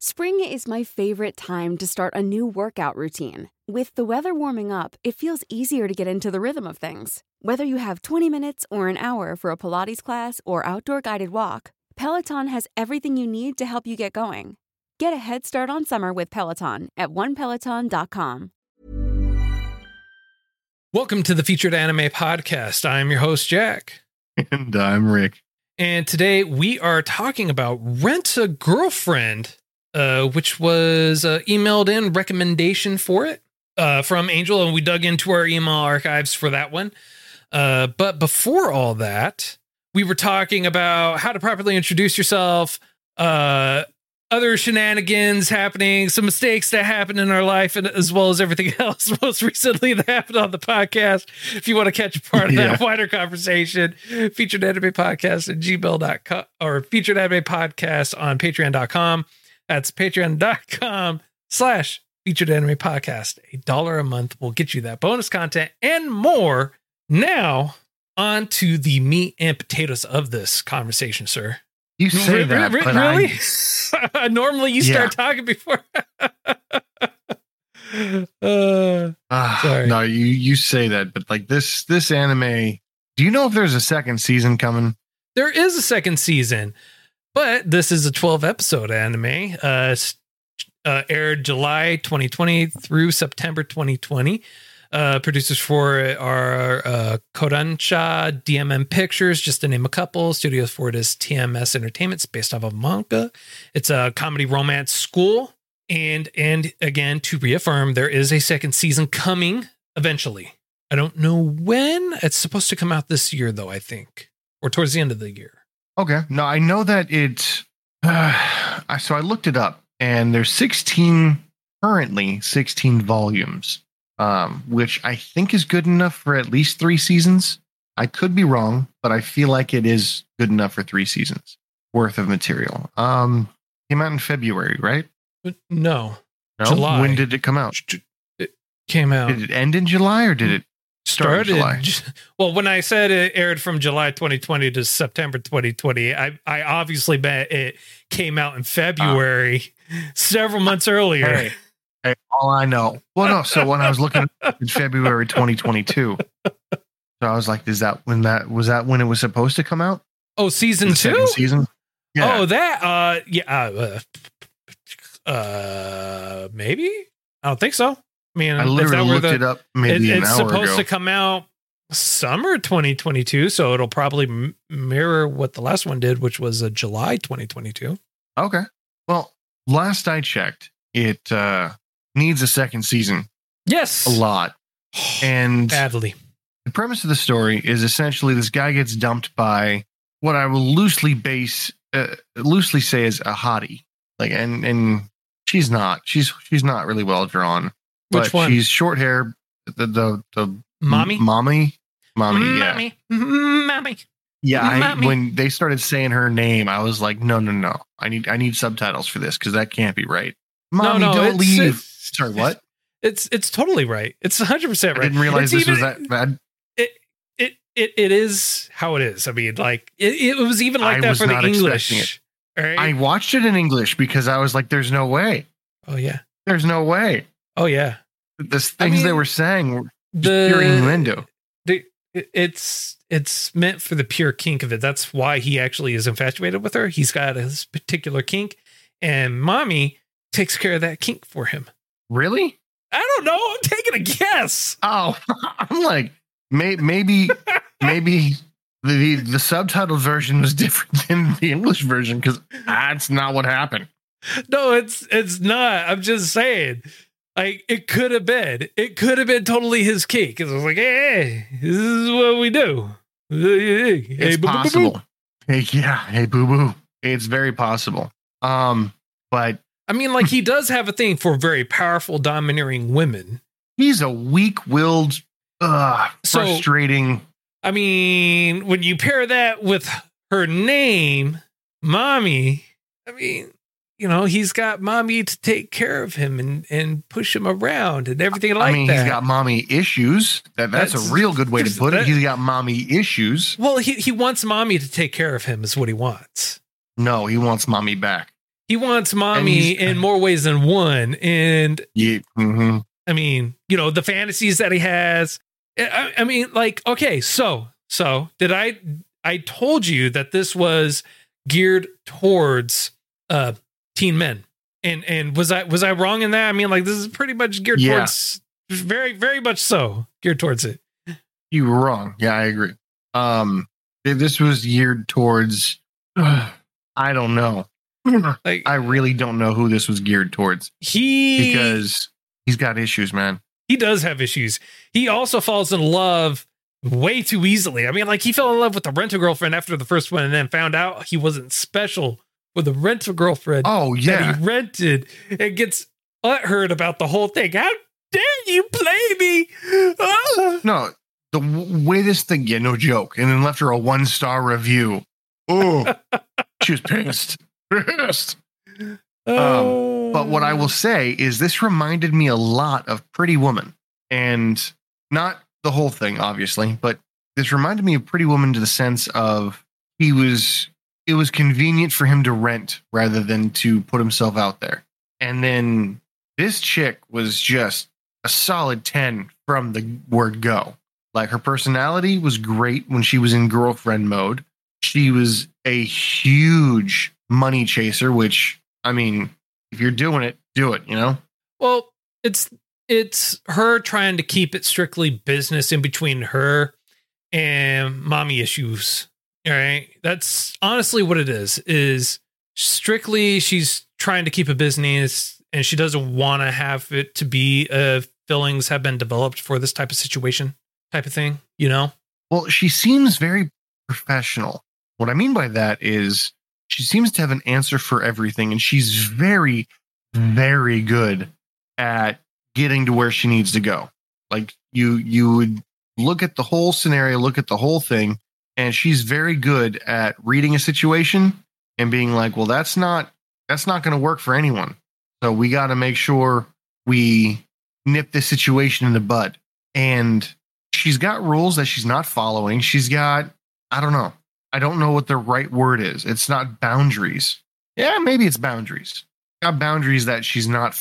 Spring is my favorite time to start a new workout routine. With the weather warming up, it feels easier to get into the rhythm of things. Whether you have 20 minutes or an hour for a Pilates class or outdoor guided walk, Peloton has everything you need to help you get going. Get a head start on summer with Peloton at onepeloton.com. Welcome to the Featured Anime Podcast. I'm your host, Jack. And I'm Rick. And today we are talking about Rent a Girlfriend, uh, which was uh, emailed in recommendation for it uh, from Angel, and we dug into our email archives for that one. Uh, but before all that, we were talking about how to properly introduce yourself, uh, other shenanigans happening, some mistakes that happened in our life, and as well as everything else most recently that happened on the podcast. If you want to catch part of Yeah. that wider conversation, featured anime podcast at gmail.com or featured anime podcast on patreon.com. That's patreon.com slash featured anime podcast. A dollar a month will get you that bonus content and more. Now, on to the meat and potatoes of this conversation, sir. You say that, but really? Normally, you start talking before. uh, I, Ah, Sorry. no, you you say that, but like this this anime. Do you know if there's a second season coming? there is a second season, but this is a 12 episode anime. Uh, uh, aired July 2020 through September 2020. Uh, producers for it are uh, Kodansha, DMM Pictures, just to name a couple. Studios for it is TMS Entertainment. It's based off of manga. It's a comedy romance school. And and again, to reaffirm, there is a second season coming eventually. I don't know when. It's supposed to come out this year, though, I think, or towards the end of the year. Okay, no, I know that it. Uh, I so I looked it up, and there's 16 currently 16 volumes, um, which I think is good enough for at least three seasons. I could be wrong, but I feel like it is good enough for three seasons worth of material. Um, came out in February, right? No, No? July. When did it come out? it came out. Did it end in July or did it start in July? Well, when I said it aired from July 2020 to September 2020, I, I obviously bet it came out in February, several months earlier. Hey, hey, all I know. Well, no. So when I was looking in February 2022, so I was like, "Is that when that was that when it was supposed to come out? Oh, season two? season? Oh, that. Uh, yeah. Uh, uh, maybe. I don't think so. I mean, I literally looked the- it up maybe it- it's supposed ago. to come out summer 2022, so it'll probably m- mirror what the last one did, which was a July 2022. okay. Well, last I checked, it uh, needs a second season Yes, a lot, and badly. the premise of the story is essentially this guy gets dumped by what I will loosely base, uh, loosely say is a hottie. Like, and and she's not. She's she's not really well drawn. Which but one? She's short hair. The the the Mommy, mommy, mommy. Yeah, mommy, mommy. yeah. I, when they started saying her name, I was like, no, no, no. I need I need subtitles for this because that can't be right. Mommy, no, no, don't leave. It's, Sorry, what? It's it's totally right. It's 100 percent right. I didn't realize It's this was that bad. It, it it it is how it is. I mean, like it, it was even like I that for the English. Right. I watched it in English because I was like, there's no way. oh yeah. There's no way. Oh yeah. The I things they were saying were The pure innuendo. the it's it's meant for the pure kink of it. That's why he actually is infatuated with her. He's got his particular kink, and mommy takes care of that kink for him. Really? I don't know. I'm taking a guess. Oh, I'm like, may, maybe, maybe the the subtitled version was different than the English version because that's not what happened. No, it's it's not. I'm just saying. Like it could have been. It could have been totally his kink. Because I was like, hey, this is what we do. Hey, It's boo, boo, boo, boo. possible. Hey, yeah. Hey, boo boo. It's very possible. Um, but I mean, like he does have a thing for very powerful, domineering women. he's a weak-willed, uh, So- frustrating. I mean, when you pair that with her name, mommy, I mean, you know, he's got mommy to take care of him and, and push him around and everything like that. I mean, that. he's got mommy issues. That that's, That's- a real good way to put it. He's got mommy issues. well, he, he wants mommy to take care of him, is what he wants. No, he wants mommy back. he wants mommy in more ways than one. And Yeah. mhm. I mean, you know, the fantasies that he has. I, I mean, like, okay, so so did I? I told you that this was geared towards uh teen men, and and was I was I wrong in that? I mean, like, this is pretty much geared Yeah. towards very very much so geared towards it. You were wrong. Yeah, I agree. Um, this was geared towards. I don't know. Like, I really don't know who this was geared towards he because he's got issues, man. he does have issues. He also falls in love way too easily. I mean, like he fell in love with the rental girlfriend after the first one, and then found out he wasn't special with a rental girlfriend. Oh that yeah, he rented, and gets heard about the whole thing. How dare you play me? Ah. no. The way this thing, yeah, no joke, and then left her a one star review. Oh, she was pissed, pissed. Oh. But what I will say is this reminded me a lot of Pretty Woman. And not the whole thing, obviously, but this reminded me of Pretty Woman to the sense of he was it was convenient for him to rent rather than to put himself out there. And then this chick was just a solid 10 from the word go. Like her personality was great when she was in girlfriend mode. She was a huge money chaser, which I mean, if you're doing it, do it, you know? Well, it's it's her trying to keep it strictly business in between her and mommy issues. All right. That's honestly what it is. Is strictly she's trying to keep a business and she doesn't want to have it to be uh fillings have been developed for this type of situation type of thing, you know? Well, she seems very professional. What I mean by that is she seems to have an answer for everything, and she's very, very good at getting to where she needs to go. Like you, you would look at the whole scenario, look at the whole thing, and she's very good at reading a situation and being like, "Well, that's not that's not going to work for anyone. So we got to make sure we nip this situation in the bud." And she's got rules that she's not following. She's got, I don't know. I don't know what the right word is. It's not boundaries. Yeah, maybe it's boundaries. Got boundaries that she's not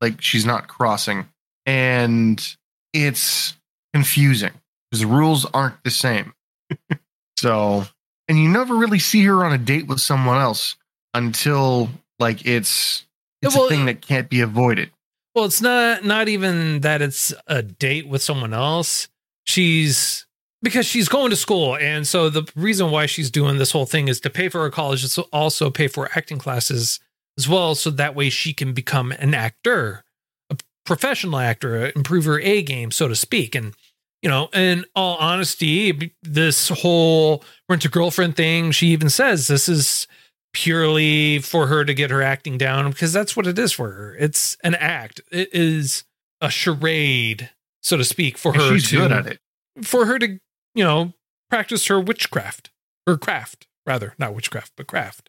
like she's not crossing. And it's confusing because the rules aren't the same. so, and you never really see her on a date with someone else until like it's it's Well, a thing that can't be avoided. Well, it's not not even that it's a date with someone else. She's because she's going to school, and so the reason why she's doing this whole thing is to pay for her college, to also pay for acting classes as well, so that way she can become an actor, a professional actor, improve her A game, so to speak. And you know, in all honesty, this whole rent a girlfriend thing, she even says this is purely for her to get her acting down because that's what it is for her. It's an act. It is a charade, so to speak, for And her she's to good at it. for her to, you know, practice her witchcraft or craft, rather, not witchcraft, but craft.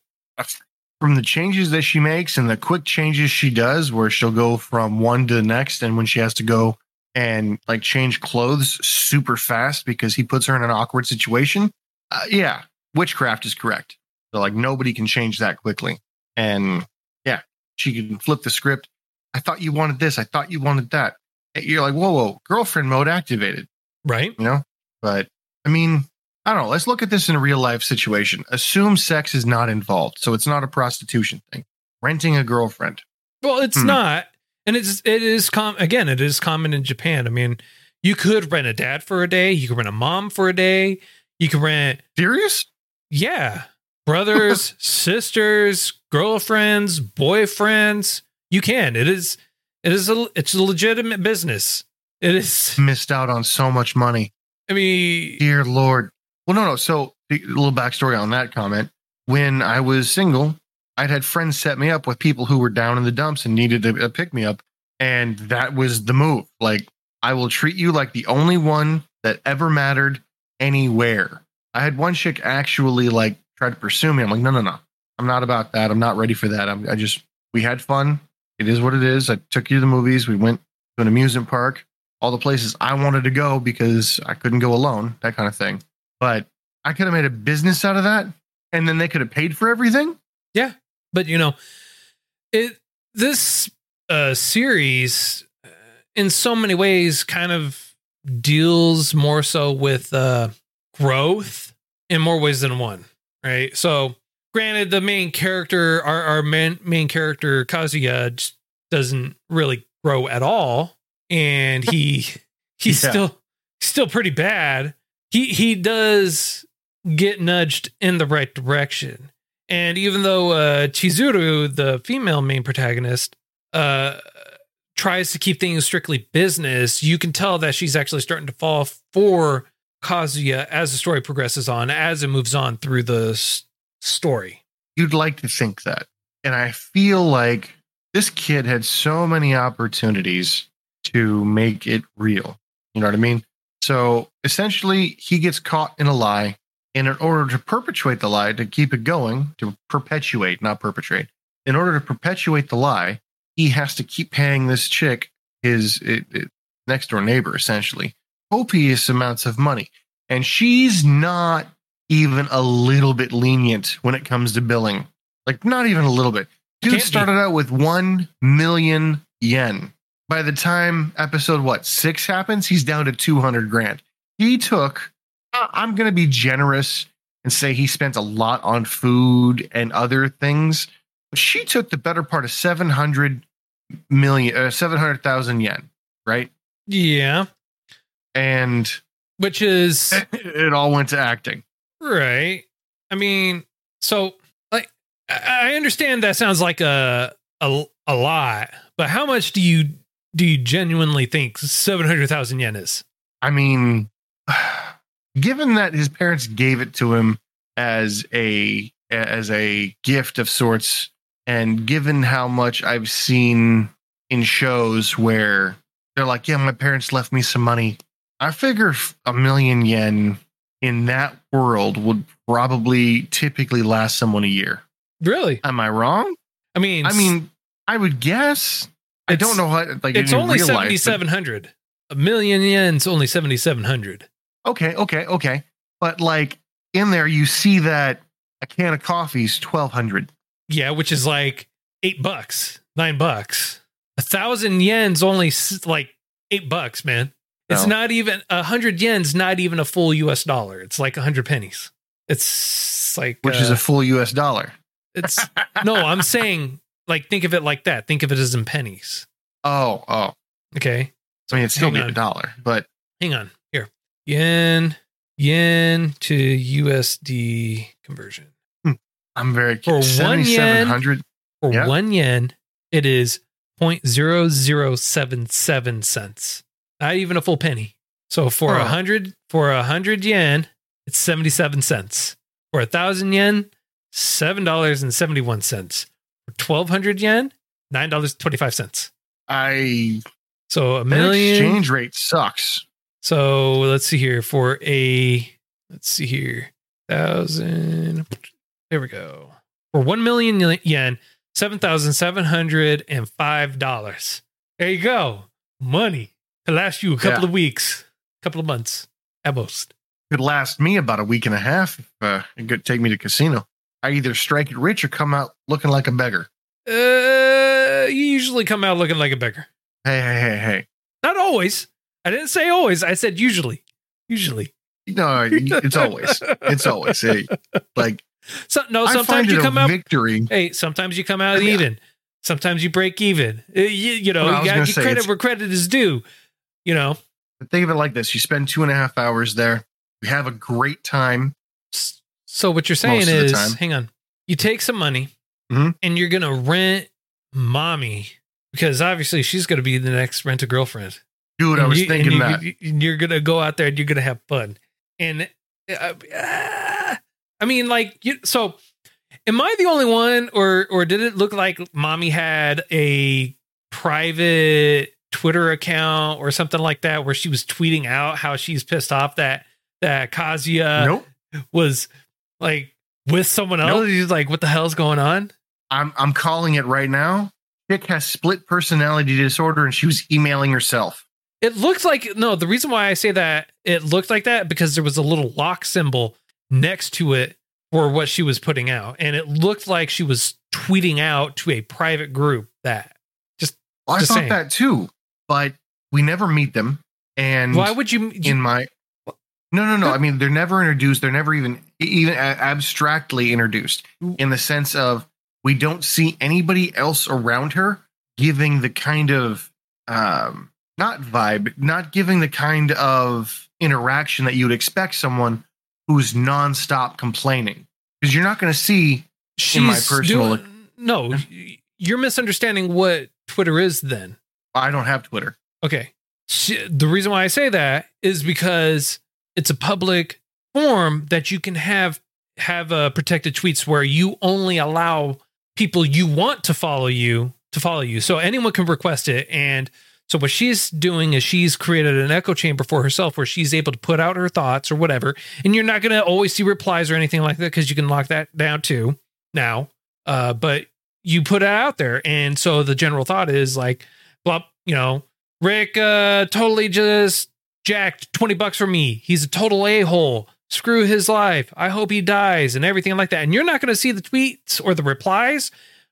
from the changes that she makes and the quick changes she does where she'll go from one to the next and when she has to go and like change clothes super fast because he puts her in an awkward situation uh, yeah witchcraft is correct. So like nobody can change that quickly. And yeah she can flip the script. I thought you wanted this. I thought you wanted that. You're like whoa whoa girlfriend mode activated. Right? you know? But i mean i don't know. Let's look at this in a real life situation. Assume sex is not involved so it's not a prostitution thing. Renting a girlfriend. Well, it's Hmm. not. And it's it is com again, it is common in Japan. I mean, you could rent a dad for a day, you could rent a mom for a day, you could rent serious yeah, brothers, sisters, girlfriends, boyfriends. You can. It is it is a it's a legitimate business. It is missed out on so much money I mean dear lord well no no so a little backstory on that comment when i was single i'd had friends set me up with people who were down in the dumps and needed a, a uh, pick me up and that was the move. Like i will treat you like the only one that ever mattered anywhere. I had one chick actually like try to pursue me. I'm like no no no. I'm not about that. I'm not ready for that. I'm, i just we had fun. It is what it is. I took you to the movies. We went to an amusement park. All the places I wanted to go because I couldn't go alone, that kind of thing. But I could have made a business out of that and then they could have paid for everything. But you know, it this uh series uh, in so many ways kind of deals more so with uh growth in more ways than one right? So granted the main character our, our main, main character kazuya just doesn't really grow at all. And he he's Yeah. still still pretty bad. He he does get nudged in the right direction and even though uh, Chizuru, the female main protagonist, uh, tries to keep things strictly business, you can tell that she's actually starting to fall for Kazuya as the story progresses on, as it moves on through the s- story. You'd like to think that. And I feel like this kid had so many opportunities to make it real. You know what I mean? So essentially, he gets caught in a lie. And in order to perpetuate the lie, to keep it going, to perpetuate, not perpetrate, in order to perpetuate the lie, he has to keep paying this chick, his it, it, next door neighbor, essentially, copious amounts of money. And she's not even a little bit lenient when it comes to billing. Like, not even a little bit. Dude be. started out with 1 million yen. By the time episode, what, six happens, he's down to 200 grand. He took, I'm going to be generous and say he spent a lot on food and other things. But she took the better part of 700 million, uh, 700,000 yen, right? Yeah, And which is it all went to acting. right. I mean, so like I I understand that sounds like a a, a lot, but how much do you do you genuinely think seven hundred thousand yen is? I mean, given that his parents gave it to him as a as a gift of sorts, and given how much I've seen in shows where they're like, "Yeah, my parents left me some money," I figure a million yen in that world would probably typically last someone a year. Really? Am I wrong? I mean, I mean, I would guess. I don't know what like it's only real life, but- seventy seven hundred. A million yen's only seventy seven hundred. Okay, okay, okay. But like in there, you see that a can of coffee's twelve hundred. Yeah, which is like eight bucks, nine bucks. A thousand yen's only like eight bucks, man. It's No. not even a hundred yen's, not even a full U.S. dollar. It's like a hundred pennies. It's like which is uh, a full U.S. dollar. It's no, I'm saying like think of it like that. Think of it as in pennies. Oh, oh. Okay. I mean, it's still be a dollar, but Hang on. Yen yen to USD conversion. Hmm. I'm very For one hundred. For Yeah. one yen, it is 0.0077 cents. Not even a full penny. So for a Huh. hundred for a hundred yen, it's 77 cents. For a thousand yen, seven dollars and seventy one cents. For twelve hundred yen, nine dollars twenty five cents. I So a million. exchange rate sucks. So let's see here for a let's see here thousand. There we go. For one million yen, seven thousand seven hundred and five dollars. There you go. Money to last you a couple Yeah. of weeks, a couple of months at most. Could last me about a week and a half if uh, it could take me to casino. I either strike it rich or come out looking like a beggar. Uh, you usually come out looking like a beggar. Hey, hey, hey, hey. Not always. I didn't say always. I said usually. Usually. No, it's always, it's always. Hey, like So, no, sometimes you come out victory. Hey, sometimes you come out Yeah. even. Sometimes you break even. Uh, You, you know, Well, you got to gonna get say, credit where credit is due. You know, Think of it like this: you spend two and a half hours there. You have a great time. So what you're saying Most of the is, hang on, you take some money Mhm. and you're gonna rent mommy because obviously she's gonna be the next rent a girlfriend. Dude, I was you- thinking that. you- you're gonna go out there and you're gonna have fun. And uh, uh, I mean, like, you, so am I the only one, or or did it look like mommy had a private Twitter account or something like that where she was tweeting out how she's pissed off that that Kazuya nope. was like with someone else? Nope. She's like, what the hell's going on? I'm I'm calling it right now. Chick has split personality disorder, and she was emailing herself. It looks like no. The reason why I say that it looked like that because there was a little lock symbol next to it for what she was putting out, and it looked like she was tweeting out to a private group that. Well, I Just thought saying. that too, but we never meet them. And Why would you? in my no no no i mean they're never introduced they're never even even abstractly introduced in the sense of we don't see anybody else around her giving the kind of um not vibe not giving the kind of interaction that you would expect someone who's nonstop complaining because you're not going to see in my personal- doing- no, you're misunderstanding what Twitter is. Then i don't have twitter Okay. She- The reason why I say that is because it's a public forum that you can have have uh, protected tweets where you only allow people you want to follow you to follow you. So anyone can request it. And so what she's doing is she's created an echo chamber for herself where she's able to put out her thoughts or whatever. And you're not going to always see replies or anything like that because you can lock that down too now. Uh, but you put it out there. And so the general thought is like, blah, you know, Rick uh totally just jacked 20 bucks from me. He's a total a-hole. Screw his life. I hope he dies and everything like that. And you're not going to see the tweets or the replies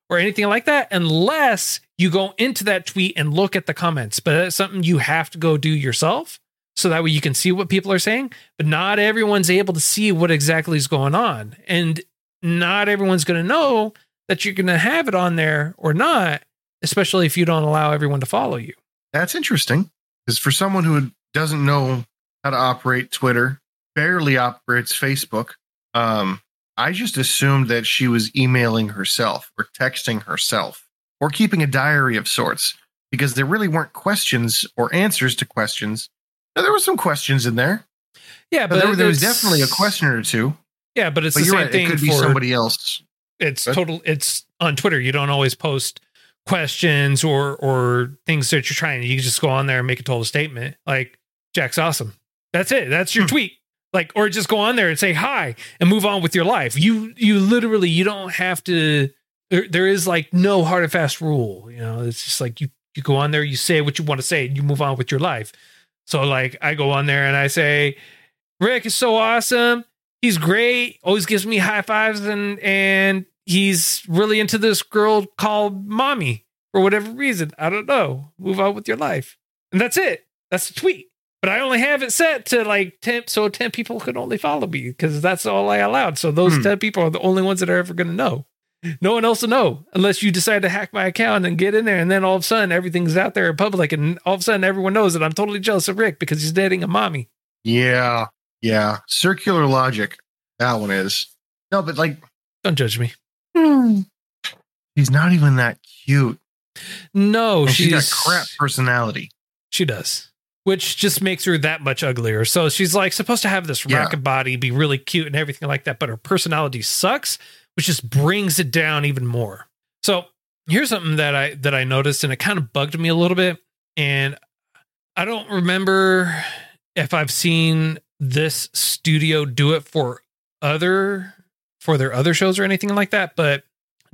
or anything like that unless you go into that tweet and look at the comments. But that's something you have to go do yourself so that way you can see what people are saying. But not everyone's able to see what exactly is going on. And not everyone's going to know that you're going to have it on there or not, especially if you don't allow everyone to follow you. That's interesting. Because for someone who doesn't know how to operate Twitter, barely operates Facebook, um, I just assumed that she was emailing herself or texting herself or keeping a diary of sorts because there really weren't questions or answers to questions. Now, there were some questions in there. Yeah, But but there, there was definitely a question or two. Yeah, but it's But the same right. thing It could be for somebody else. it's Good. total. It's on Twitter. You don't always post questions or or things that you're trying. You just go on there and make a total statement like Jack's awesome. That's it. That's your Hmm. tweet. Like or just go on there and say hi and move on with your life. You you literally you don't have to. There, there is like no hard and fast rule. You know, it's just like you you go on there, you say what you want to say, and you move on with your life. So like I go on there and I say, Rick is so awesome. He's great. Always gives me high fives and and he's really into this girl called mommy for whatever reason. I don't know. Move on with your life. And that's it. That's the tweet. But I only have it set to like 10 so 10 people can only follow me because that's all I allowed. So those Hmm. 10 people are the only ones that are ever gonna know. No one else will know unless you decide to hack my account and get in there. And then all of a sudden everything's out there in public and all of a sudden everyone knows that I'm totally jealous of Rick because he's dating a mommy. Yeah. Yeah. Circular logic. That one is. No, but like, Don't judge me. Hmm. she's not even that cute. No, And she's she's got crap personality. She does. Which just makes her that much uglier. So she's like supposed to have this Yeah. rocket body, be really cute and everything like that, but her personality sucks, which just brings it down even more. So here's something that I that I noticed and it kind of bugged me a little bit. And I don't remember if I've seen this studio do it for other for their other shows or anything like that. But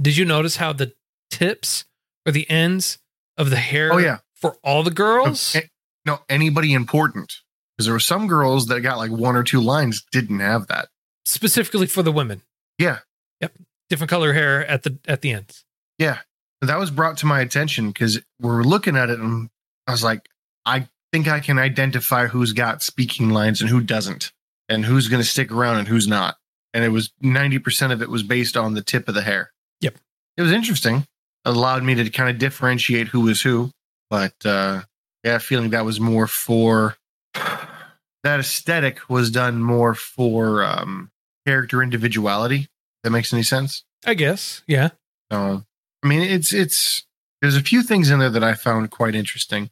did you notice how the tips or the ends of the hair Oh, yeah. for all the girls? Eh, No, anybody important. Because there were some girls that got like one or two lines didn't have that. specifically for the women. Yeah. Yep. Different color hair at the at the ends. Yeah. That was brought to my attention because we're looking at it and I was like, I think I can identify who's got speaking lines and who doesn't, and who's going to stick around and who's not. And it was 90% of it was based on the tip of the hair. Yep. It was interesting. It allowed me to kind of differentiate who was who. But uh, yeah, feeling that was more for that aesthetic was done more for um, character individuality. That makes any sense? I guess. Yeah. Uh, I mean, it's it's there's a few things in there that I found quite interesting.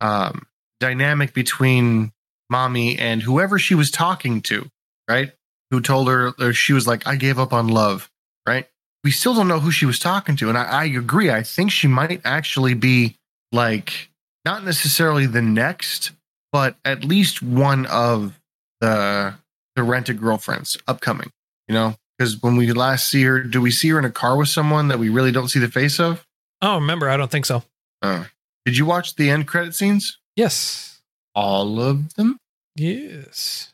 Um, dynamic between mommy and whoever she was talking to, right? Who told her or she was like, "I gave up on love," right? We still don't know who she was talking to, and I, I agree. I think she might actually be like not necessarily the next, but at least one of the the rented girlfriends upcoming. You know, because when we last see her, do we see her in a car with someone that we really don't see the face of? Oh, remember, I don't think so. Uh, did you watch the end credit scenes? Yes. All of them? Yes.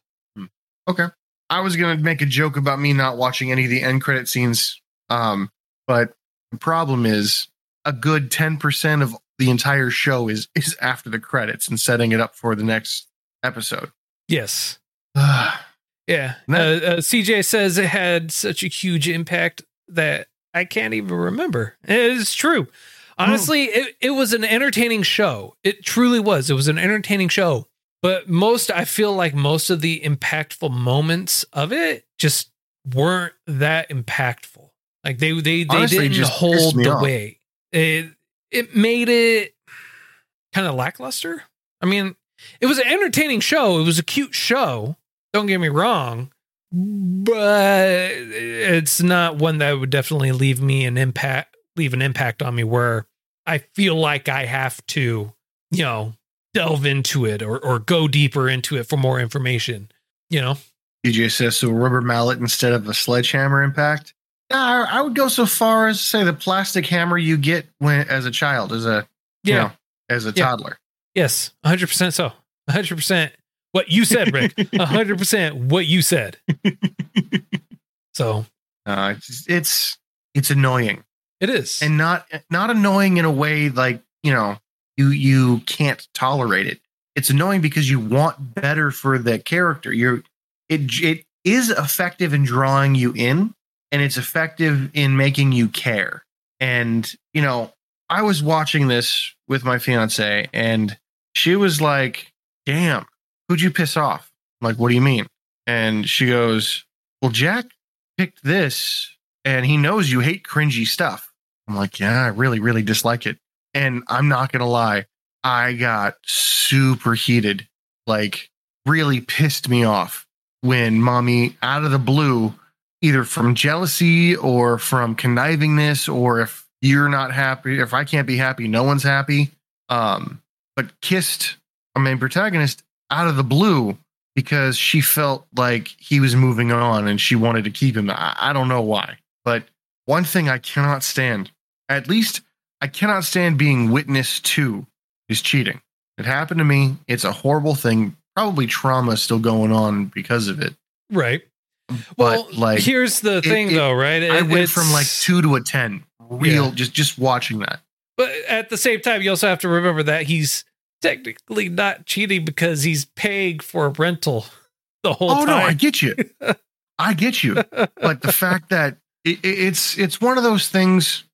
Okay. I was gonna make a joke about me not watching any of the end credit scenes, um, but The problem is a good 10% of the entire show is is after the credits and setting it up for the next episode. Yes. Ah, Yeah. Uh, That- uh, CJ says it had such a huge impact that I can't even remember. It's true. Honestly, it, it was an entertaining show. It truly was. It was an entertaining show. But most, I feel like most of the impactful moments of it just weren't that impactful. Like they they they Honestly, didn't just hold the off. weight. It it made it kind of lackluster. I mean, it was an entertaining show. It was a cute show. Don't get me wrong, but it's not one that would definitely leave me an impact, leave an impact on me where I feel like I have to, you know, delve into it or or go deeper into it for more information. You know, DJ says so. Rubber mallet instead of a sledgehammer impact. Yeah, I, I would go so far as to say the plastic hammer you get when as a child, as a you yeah, know, as a Yeah. toddler. yes, hundred percent. So, hundred percent. What you said, Rick. hundred percent. What you said. So Uh, it's, it's it's annoying. it is. and not not annoying in a way like you know you you can't tolerate it it's annoying because you want better for the character you're it it is effective in drawing you in and it's effective in making you care and you know i was watching this with my fiance and she was like damn who'd you piss off I'm like what do you mean and she goes well jack picked this and he knows you hate cringy stuff I'm like, yeah, I really, really dislike it. And I'm not going to lie, I got super heated, like, really pissed me off when mommy, out of the blue, either from jealousy or from connivingness, or if you're not happy, if I can't be happy, no one's happy. Um, but kissed our main protagonist out of the blue because she felt like he was moving on and she wanted to keep him. I, I don't know why, but one thing I cannot stand, at least I cannot stand being witness to, is cheating. It happened to me. It's a horrible thing. Probably trauma still going on because of it. right. But Well, like, here's the it- thing, it- though, right? I It- went from like two to a ten. Real, Yeah. just just watching that. But at the same time, you also have to remember that he's technically not cheating because he's paying for a rental the whole time. oh no, I get you. I get you. But the fact that it- it's it's one of those things.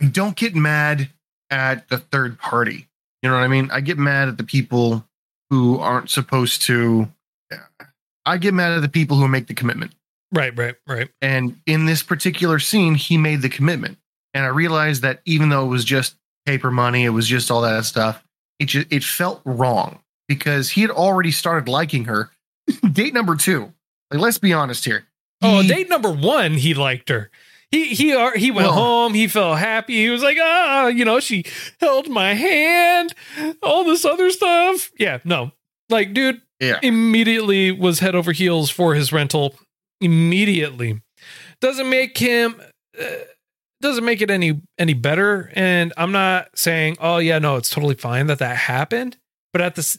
I don't get mad at the third party. You know what I mean? I get mad at the people who aren't supposed to. I get mad at the people who make the commitment. right, right, right. And in this particular scene, he made the commitment. And I realized that even though it was just paper money, it was just all that stuff, it just, it felt wrong because he had already started liking her. Date number two. Like, let's be honest here. Oh, date number one, he liked her. He he he went Well- home. He felt happy. He was like, ah, you know, she held my hand. All this other stuff. Yeah, no, like, dude, Yeah. immediately was head over heels for his rental. Immediately, doesn't make him. Uh, doesn't make it any any better. And I'm not saying, oh yeah, no, it's totally fine that that happened. But at this,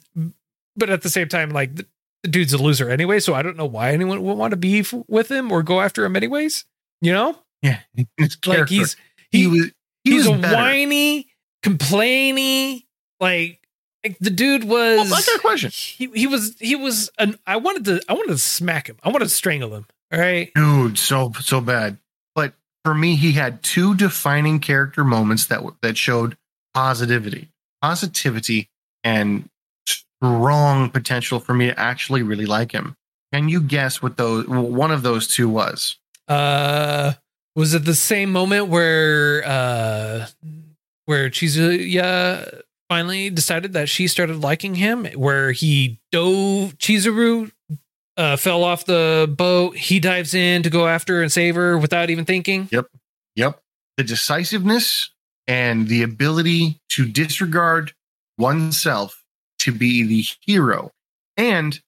but at the same time, like the, the dude's a loser anyway. So I don't know why anyone would want to beef with him or go after him anyways. You know, Yeah. It's like he's he, he, was he he's was a better. whiny, complainy, like, like the dude was. Well, got a question. He, he was he was an. I wanted to I wanted to smack him. I wanted to strangle him. All right. Dude, so so bad. For me, he had two defining character moments that that showed positivity, positivity, and strong potential for me to actually really like him. Can you guess what those one of those two was? Uh, was it the same moment where uh, where Chizuya finally decided that she started liking him? Where he dove Chizuru uh, fell off the boat. He dives in to go after and save her without even thinking. Yep, Yep. the decisiveness and the ability to disregard oneself to be the hero. And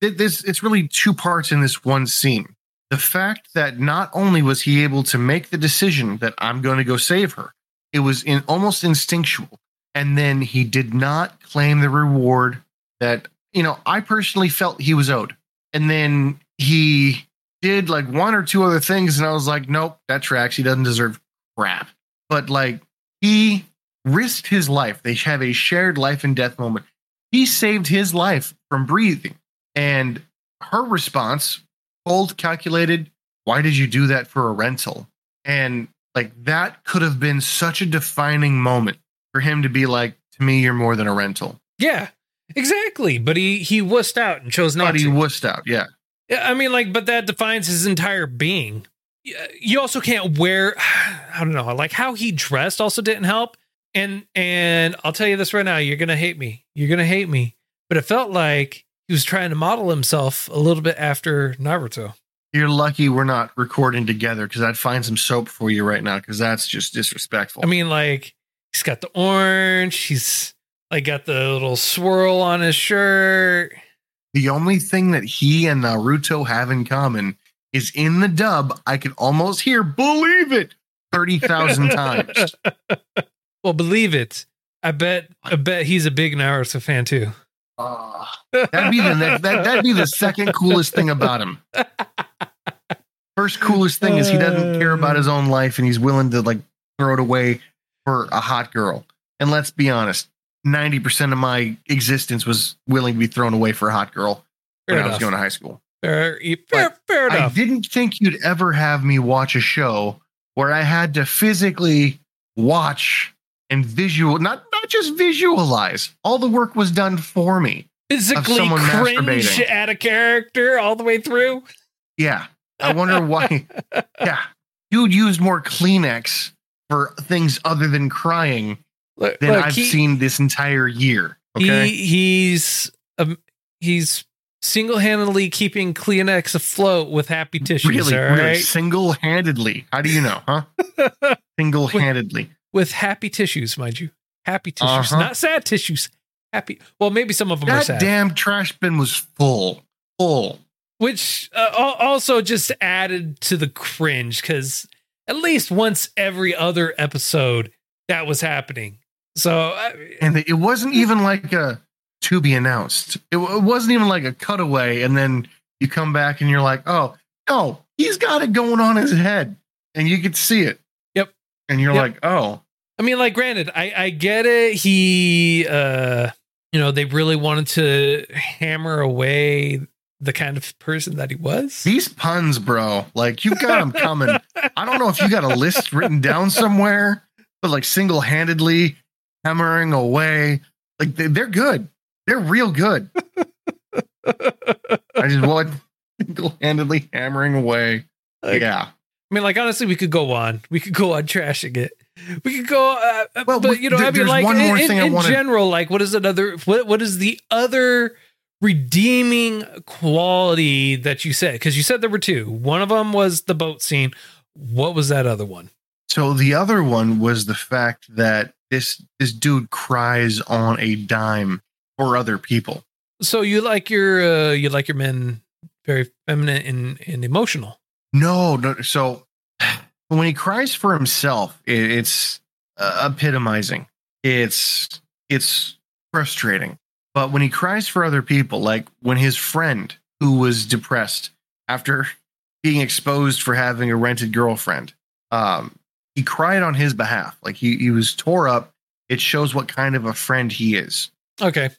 this it's really two parts in this one scene. The fact that not only was he able to make the decision that I'm going to go save her, it was in almost instinctual. And then he did not claim the reward that, you know, I personally felt he was owed. And then he did like one or two other things, and I was like, nope, that tracks. He doesn't deserve crap. But like he risked his life. They have a shared life and death moment. He saved his life from breathing. And her response, cold, calculated, why did you do that for a rental? And like that could have been such a defining moment for him to be like, to me, you're more than a rental. Yeah, exactly. But he he wussed out and chose not But he to. wussed out. Yeah. Yeah, I mean, like, but that defines his entire being. You also can't wear. I don't know, like how he dressed also didn't help. And and I'll tell you this right now, you're gonna hate me. You're gonna hate me. But it felt like he was trying to model himself a little bit after Naruto. You're lucky we're not recording together because I'd find some soap for you right now because that's just disrespectful. I mean, like he's got the orange. He's like got the little swirl on his shirt. the only thing that he and Naruto have in common is in the dub, I could almost hear believe it 30,000 times. Well, believe it. I bet. I bet he's a big Naruto fan too. Ah, that'd be the next, that, that'd be the second coolest thing about him. First coolest thing is he doesn't care about his own life and he's willing to like throw it away for a hot girl. And let's be honest, 90% of my existence was willing to be thrown away for a hot girl when Fair I was enough. going to high school. Fair, fair, fair I didn't think you'd ever have me watch a show where I had to physically watch and visual not not just visualize. All the work was done for me. Physically cringe at a character all the way through. Yeah. I wonder why. yeah. You'd use more Kleenex for things other than crying Look, than look, I've he- seen this entire year. Okay. He he's um, he's single handedly keeping Kleenex afloat with happy tissues. really, really right, single handedly. How do you know, huh? Single handedly. with happy tissues, mind you, happy tissues, Uh-huh. not sad tissues. Happy. Well, maybe some of them are That sad. damn trash bin was full. Full. which uh, also just added to the cringe because at least once every other episode that was happening. So uh, and it wasn't even like a to be announced. It, it wasn't even like a cutaway, and then you come back and you're like, oh no, he's got it going on his head, and you could see it. Yep. And you're Yep. like, oh, I mean, like, granted, I I get it. He, uh, you know, they really wanted to hammer away the kind of person that he was. these puns, bro. Like you've got them coming. I don't know if you got a list written down somewhere, but like single handedly hammering away, like they, they're good. They're real good. I just want single handedly hammering away. Like, yeah. I mean, like honestly, we could go on. We could go on trashing it. We could go, uh, Well, but you know, I mean, like one more in, thing in wanna- general, like what is another? What what is the other redeeming quality that you said? Because you said there were two. One of them was the boat scene. What was that other one? So the other one was the fact that this this dude cries on a dime for other people. So you like your uh, you like your men very feminine and, and emotional. No, no. So when he cries for himself, it, it's uh, epitomizing. It's it's frustrating. But when he cries for other people, like when his friend who was depressed after being exposed for having a rented girlfriend, um, he cried on his behalf. Like he he was tore up. It shows what kind of a friend he is. Okay,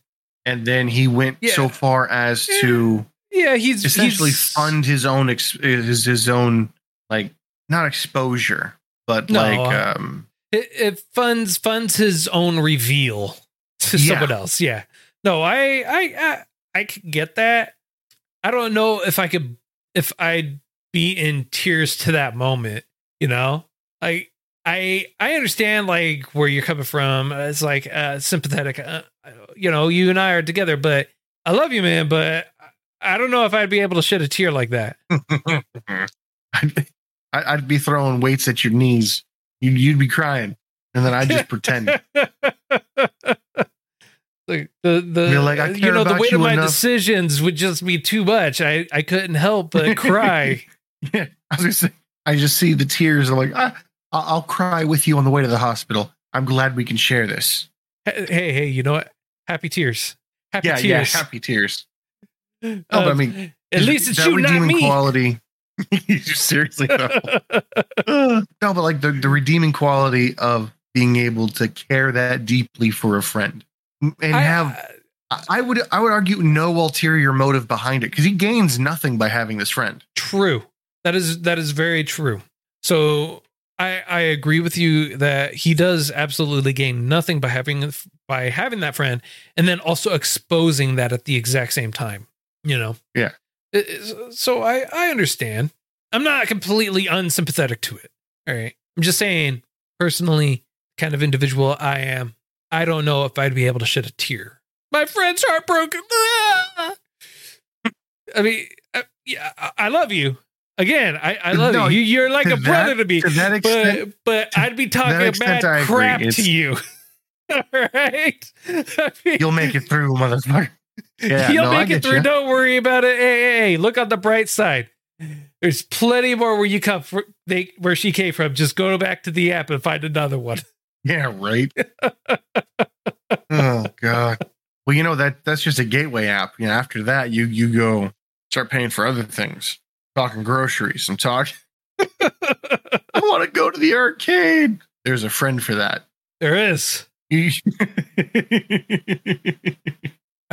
and then he went Yeah. so far as to yeah, he's essentially he's, fund his own ex- his his own like not exposure but No, like um it, it funds funds his own reveal to Yeah. someone else. Yeah. No, I I I, I could get that. I don't know if I could if I'd be in tears to that moment, you know? I I I understand like where you're coming from. It's like uh sympathetic uh, you know, you and I are together, but I love you, man, but I don't know if I'd be able to shed a tear like that. I'd, I'd be throwing weights at your knees you'd, you'd be crying and then I'd just pretend the the, the Be like, you know the weight of my enough. decisions would just be too much. I I couldn't help but cry. yeah I was gonna say I just see the tears I'm like ah, I'll, I'll cry with you on the way to the hospital I'm glad we can share this hey hey, you know what? Happy tears. Happy yeah tears. yeah happy tears Uh, but I mean, at least it's that you, not me. quality Seriously, though. Uh, no, but like the, the redeeming quality of being able to care that deeply for a friend and I- have I would I would argue no ulterior motive behind it because he gains nothing by having this friend. True. That is that is very true. So I I agree with you that he does absolutely gain nothing by having by having that friend and then also exposing that at the exact same time, you know. Yeah. So I I understand. I'm not completely unsympathetic to it. All right. I'm just saying personally kind of individual I am. I don't know if I'd be able to shed a tear. My friend's heartbroken. I mean, uh, I, yeah, I love you. Again, I, I love No, you. You- You're like a brother to me. to that extent- but but I'd be talking extent, mad crap It's- to you. All right. I mean, You'll make it through, motherfucker. Yeah, you'll no, I make it through. ya. Don't worry about it. Hey, hey, hey, look on the bright side. There's plenty more where you come from. They where she came from. Just go back to the app and find another one. Yeah, right. oh god. Well, you know that that's just a gateway app. You know, after that, you you go start paying for other things. Talking groceries. I'm talking. I want to go to the arcade. There's a friend for that. There is. I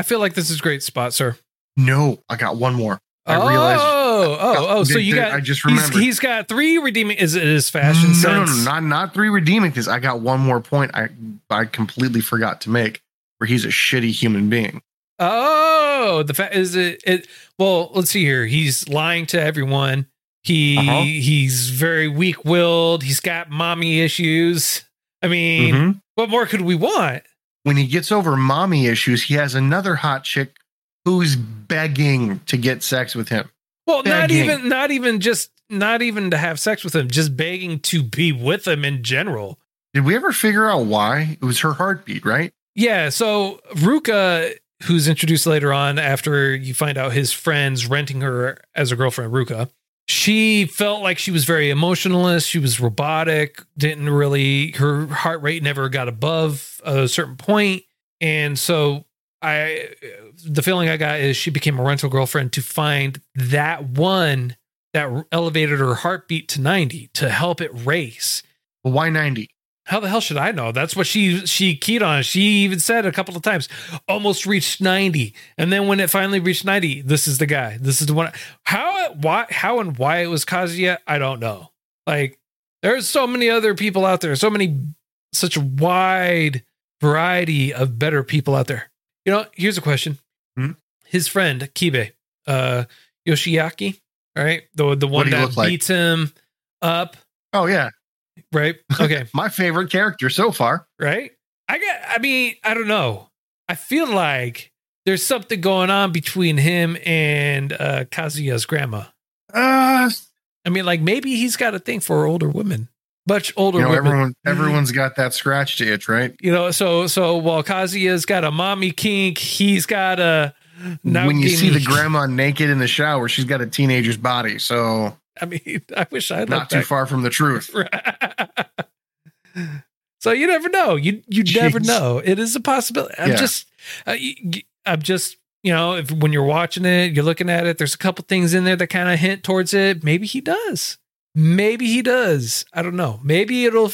feel like this is a great spot, sir. no, I got one more. I oh, realized- oh, oh! Oh! So you got. I just he's, remembered. he's got three redeeming. Is it his fashion no, sense? no, no, not not three redeeming because I got one more point I I completely forgot to make where he's a shitty human being. Oh, the fact is it, it. Well, let's see here. He's lying to everyone. He Uh-huh. he's very weak willed. He's got mommy issues. I mean, Mhm. what more could we want? When he gets over mommy issues, he has another hot chick who's begging to get sex with him. Well, not even not even just not even to have sex with him, just begging to be with him in general. Did we ever figure out why? It was her heartbeat, right? Yeah, so Ruka, who's introduced later on after you find out his friends renting her as a girlfriend, Ruka, she felt like she was very emotionless. She was robotic, didn't really, her heart rate never got above a certain point. And so I, the feeling I got is she became a rental girlfriend to find that one that elevated her heartbeat to 90 to help it race. Why 90? How the hell should I know? That's what she she keyed on. She even said a couple of times, almost reached 90. And then when it finally reached 90, this is the guy. This is the one. How why how and why it was Kazuya, I don't know. Like there's so many other people out there, so many such a wide variety of better people out there. You know, here's a question. Hmm? His friend, Kibe, uh Yoshiaki, all right? The the one that look like? beats him up, Oh, yeah. Right? Okay My favorite character so far. right? I got, I mean, I don't know. I feel like there's something going on between him and uh, Kazuya's grandma. Uh, I mean, like maybe he's got a thing for older women, much older you know, women. everyone, everyone's got that scratch to itch, right? you know, so so while Kazuya's got a mommy kink, he's got a. when you see the grandma naked in the shower, she's got a teenager's body. So I mean, I wish I not too back. far from the truth. so you never know. You you never know. It is a possibility. I'm Yeah. just, uh, y- y- I'm just, you know, if when you're watching it, you're looking at it. There's a couple things in there that kind of hint towards it. Maybe he does. Maybe he does. I don't know. Maybe it'll.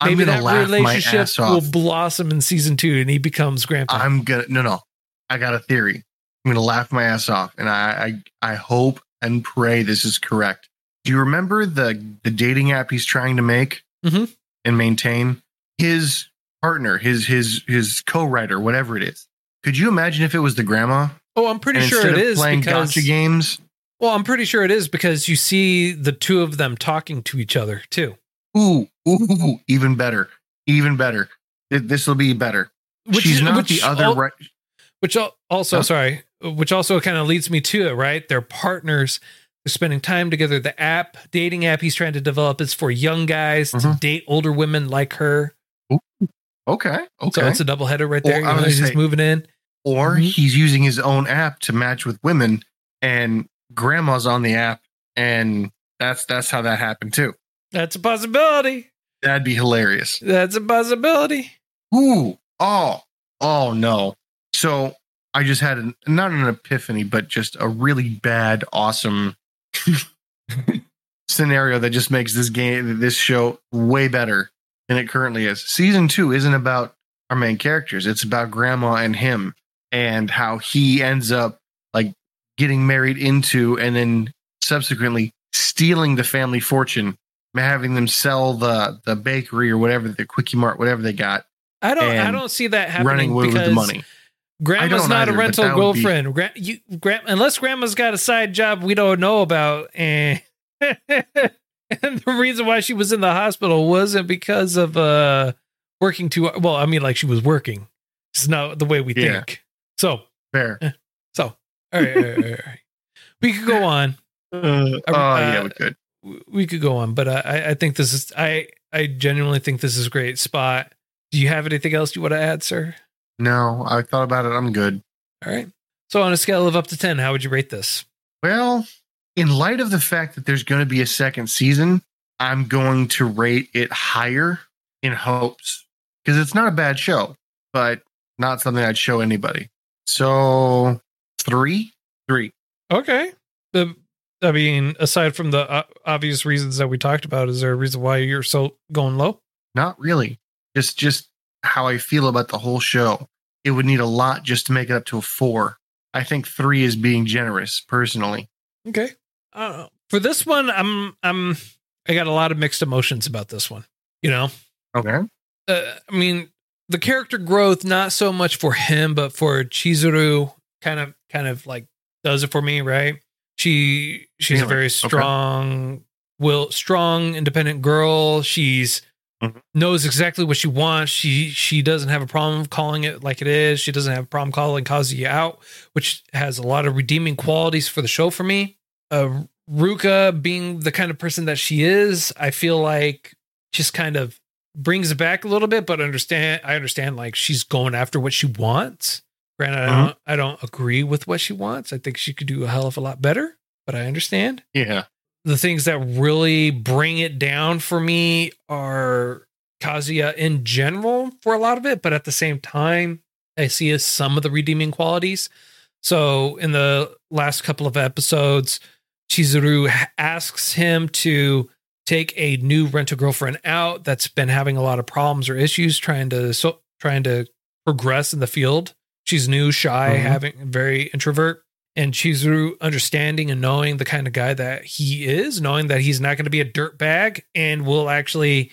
I'm Maybe gonna that relationship will blossom in season two, and he becomes grandpa. I'm gonna no no. I got a theory. I'm gonna laugh my ass off, and I I, I hope and pray this is correct. Do you remember the the dating app he's trying to make Mhm. and maintain? His partner, his his his co-writer, whatever it is. Could you imagine if it was the grandma? oh, I'm pretty and sure it is playing because. gotcha games. Well, I'm pretty sure it is because you see the two of them talking to each other too. Ooh, ooh, even better, even better. This will be better. which, She's not the other al- right. which also Huh? sorry which also kind of leads me to it right they're partners they're spending time together. The app dating app he's trying to develop is for young guys to Mhm. date older women like her. Okay, okay. so it's a double header right there. You know, he's just say- moving in. or Mhm. he's using his own app to match with women and grandma's on the app and that's that's how that happened too. That's a possibility. That'd be hilarious. That's a possibility. Ooh. Oh. Oh no. So i just had an, not an epiphany but just a really bad awesome scenario that just makes this game, this show, way better than it currently is. Season two isn't about our main characters; it's about Grandma and him, and how he ends up like getting married into, and then subsequently stealing the family fortune, having them sell the the bakery or whatever, the quickie mart, whatever they got, I don't. I don't see that happening running away because with the money. Grandma's don't either, a rental would be- girlfriend. Gra- you, gra- unless Grandma's got a side job we don't know about, and and the reason why she was in the hospital wasn't because of uh working too. Well, I mean, like she was working. It's not the way we Yeah. think. So, Fair. so all right, all right, all right, all right. we could go on. Uh, oh yeah, uh, we could. we could go on, but I- I, I think this is I I genuinely think this is a great spot. Do you have anything else you want to add, sir? No, I thought about it. I'm good. All right. So on a scale of up to ten, how would you rate this? Well, in light of the fact that there's going to be a second season, I'm going to rate it higher in hopes because it's not a bad show, but not something I'd show anybody. So three, three. Okay. The I mean, aside from the uh, obvious reasons that we talked about, is there a reason why you're so going low? Not really. Just just how I feel about the whole show. It would need a lot just to make it up to a four. I think three is being generous, personally. Okay. Uh, for this one, I'm I'm I got a lot of mixed emotions about this one. You know, Okay. uh, I mean, the character growth not so much for him, but for Chizuru, kind of kind of like does it for me, right? She she's a Really? very Okay. strong, will strong, independent girl. She's Mhm. knows exactly what she wants. She she doesn't have a problem calling it like it is. She doesn't have a problem calling Kazuya out, which has a lot of redeeming qualities for the show for me. Uh, Ruka being the kind of person that she is, I feel like just kind of brings it back a little bit, but understand I understand like she's going after what she wants. Granted, I Mhm. don't I don't agree with what she wants. I think she could do a hell of a lot better, but I understand. Yeah. The things that really bring it down for me are Kazuya in general for a lot of it, but at the same time, I see as some of the redeeming qualities. So in the last couple of episodes, Chizuru asks him to take a new rental girlfriend out that's been having a lot of problems or issues trying to so trying to progress in the field. She's new, shy, Mhm. having very introvert. And Chizuru understanding and knowing the kind of guy that he is, knowing that he's not going to be a dirt bag and will actually,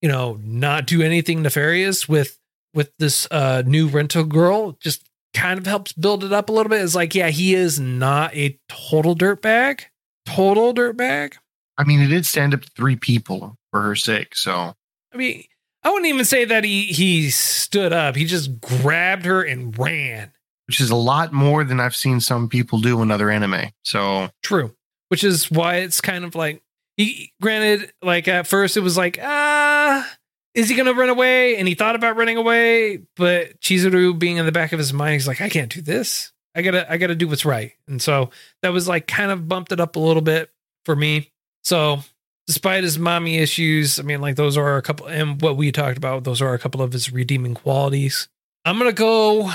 you know, not do anything nefarious with with this uh new rental girl, just kind of helps build it up a little bit. It's like, yeah, he is not a total dirt bag. Total dirt bag. I mean, it did stand up to three people for her sake. So I mean, I wouldn't even say that he he stood up. He just grabbed her and ran. Which is a lot more than I've seen some people do in other anime. So True. Which is why it's kind of like he granted, like at first it was like, ah, is he gonna run away? And he thought about running away, but Chizuru being in the back of his mind, he's like, I can't do this. I gotta I gotta do what's right. And so that was like kind of bumped it up a little bit for me. So despite his mommy issues, I mean, like those are a couple and what we talked about, those are a couple of his redeeming qualities. I'm gonna go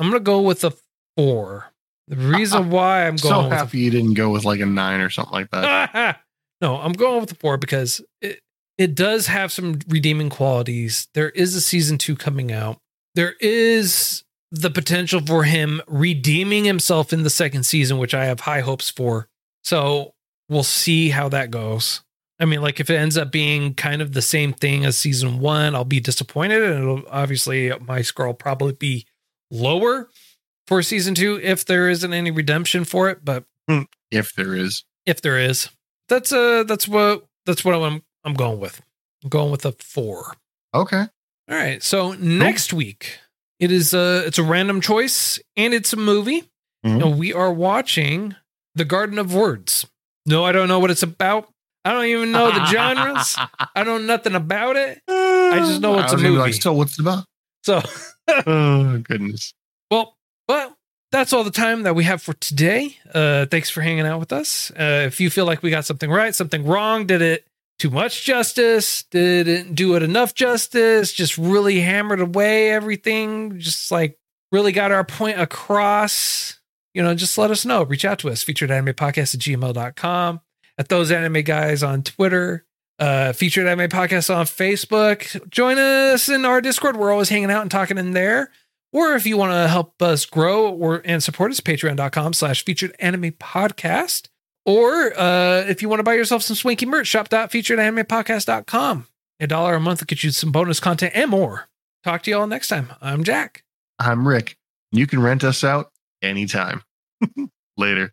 I'm gonna go with a four. The uh, reason uh, why I'm going so with a happy you didn't go with like a nine or something like that. no, I'm going with the four because it, it does have some redeeming qualities. There is a season two coming out. There is the potential for him redeeming himself in the second season, which I have high hopes for. So we'll see how that goes. I mean, like if it ends up being kind of the same thing as season one, I'll be disappointed, and it'll obviously my score will probably be lower for season two if there isn't any redemption for it. But if there is. if there is. That's uh that's what that's what I'm I'm going with. I'm going with a four. Okay. All right. So next week it is uh it's a random choice and it's a movie. Mhm. And we are watching The Garden of Words. No, I don't know what it's about. I don't even know the genres. I don't know nothing about it. I just know it's a movie. Like, so what's it about? So Oh goodness. Well, well, that's all the time that we have for today. Uh, thanks for hanging out with us. Uh, if you feel like we got something right, something wrong, did it too much justice? Did it do it enough justice? Just really hammered away everything? Just like really got our point across? You know, just let us know. Reach out to us, featured anime podcast at gmail.com. at those anime guys on Twitter. Uh, featured anime podcast on Facebook. Join us in our Discord. We're always hanging out and talking in there. Or if you want to help us grow or and support us, patreon.com slash featured anime podcast. Or uh, if you want to buy yourself some swanky merch, shop.featuredanimepodcast.com. A dollar a month gets you some bonus content and more. Talk to you all next time. I'm Jack. I'm Rick. You can rent us out anytime. Later.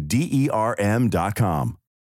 D E R M.com.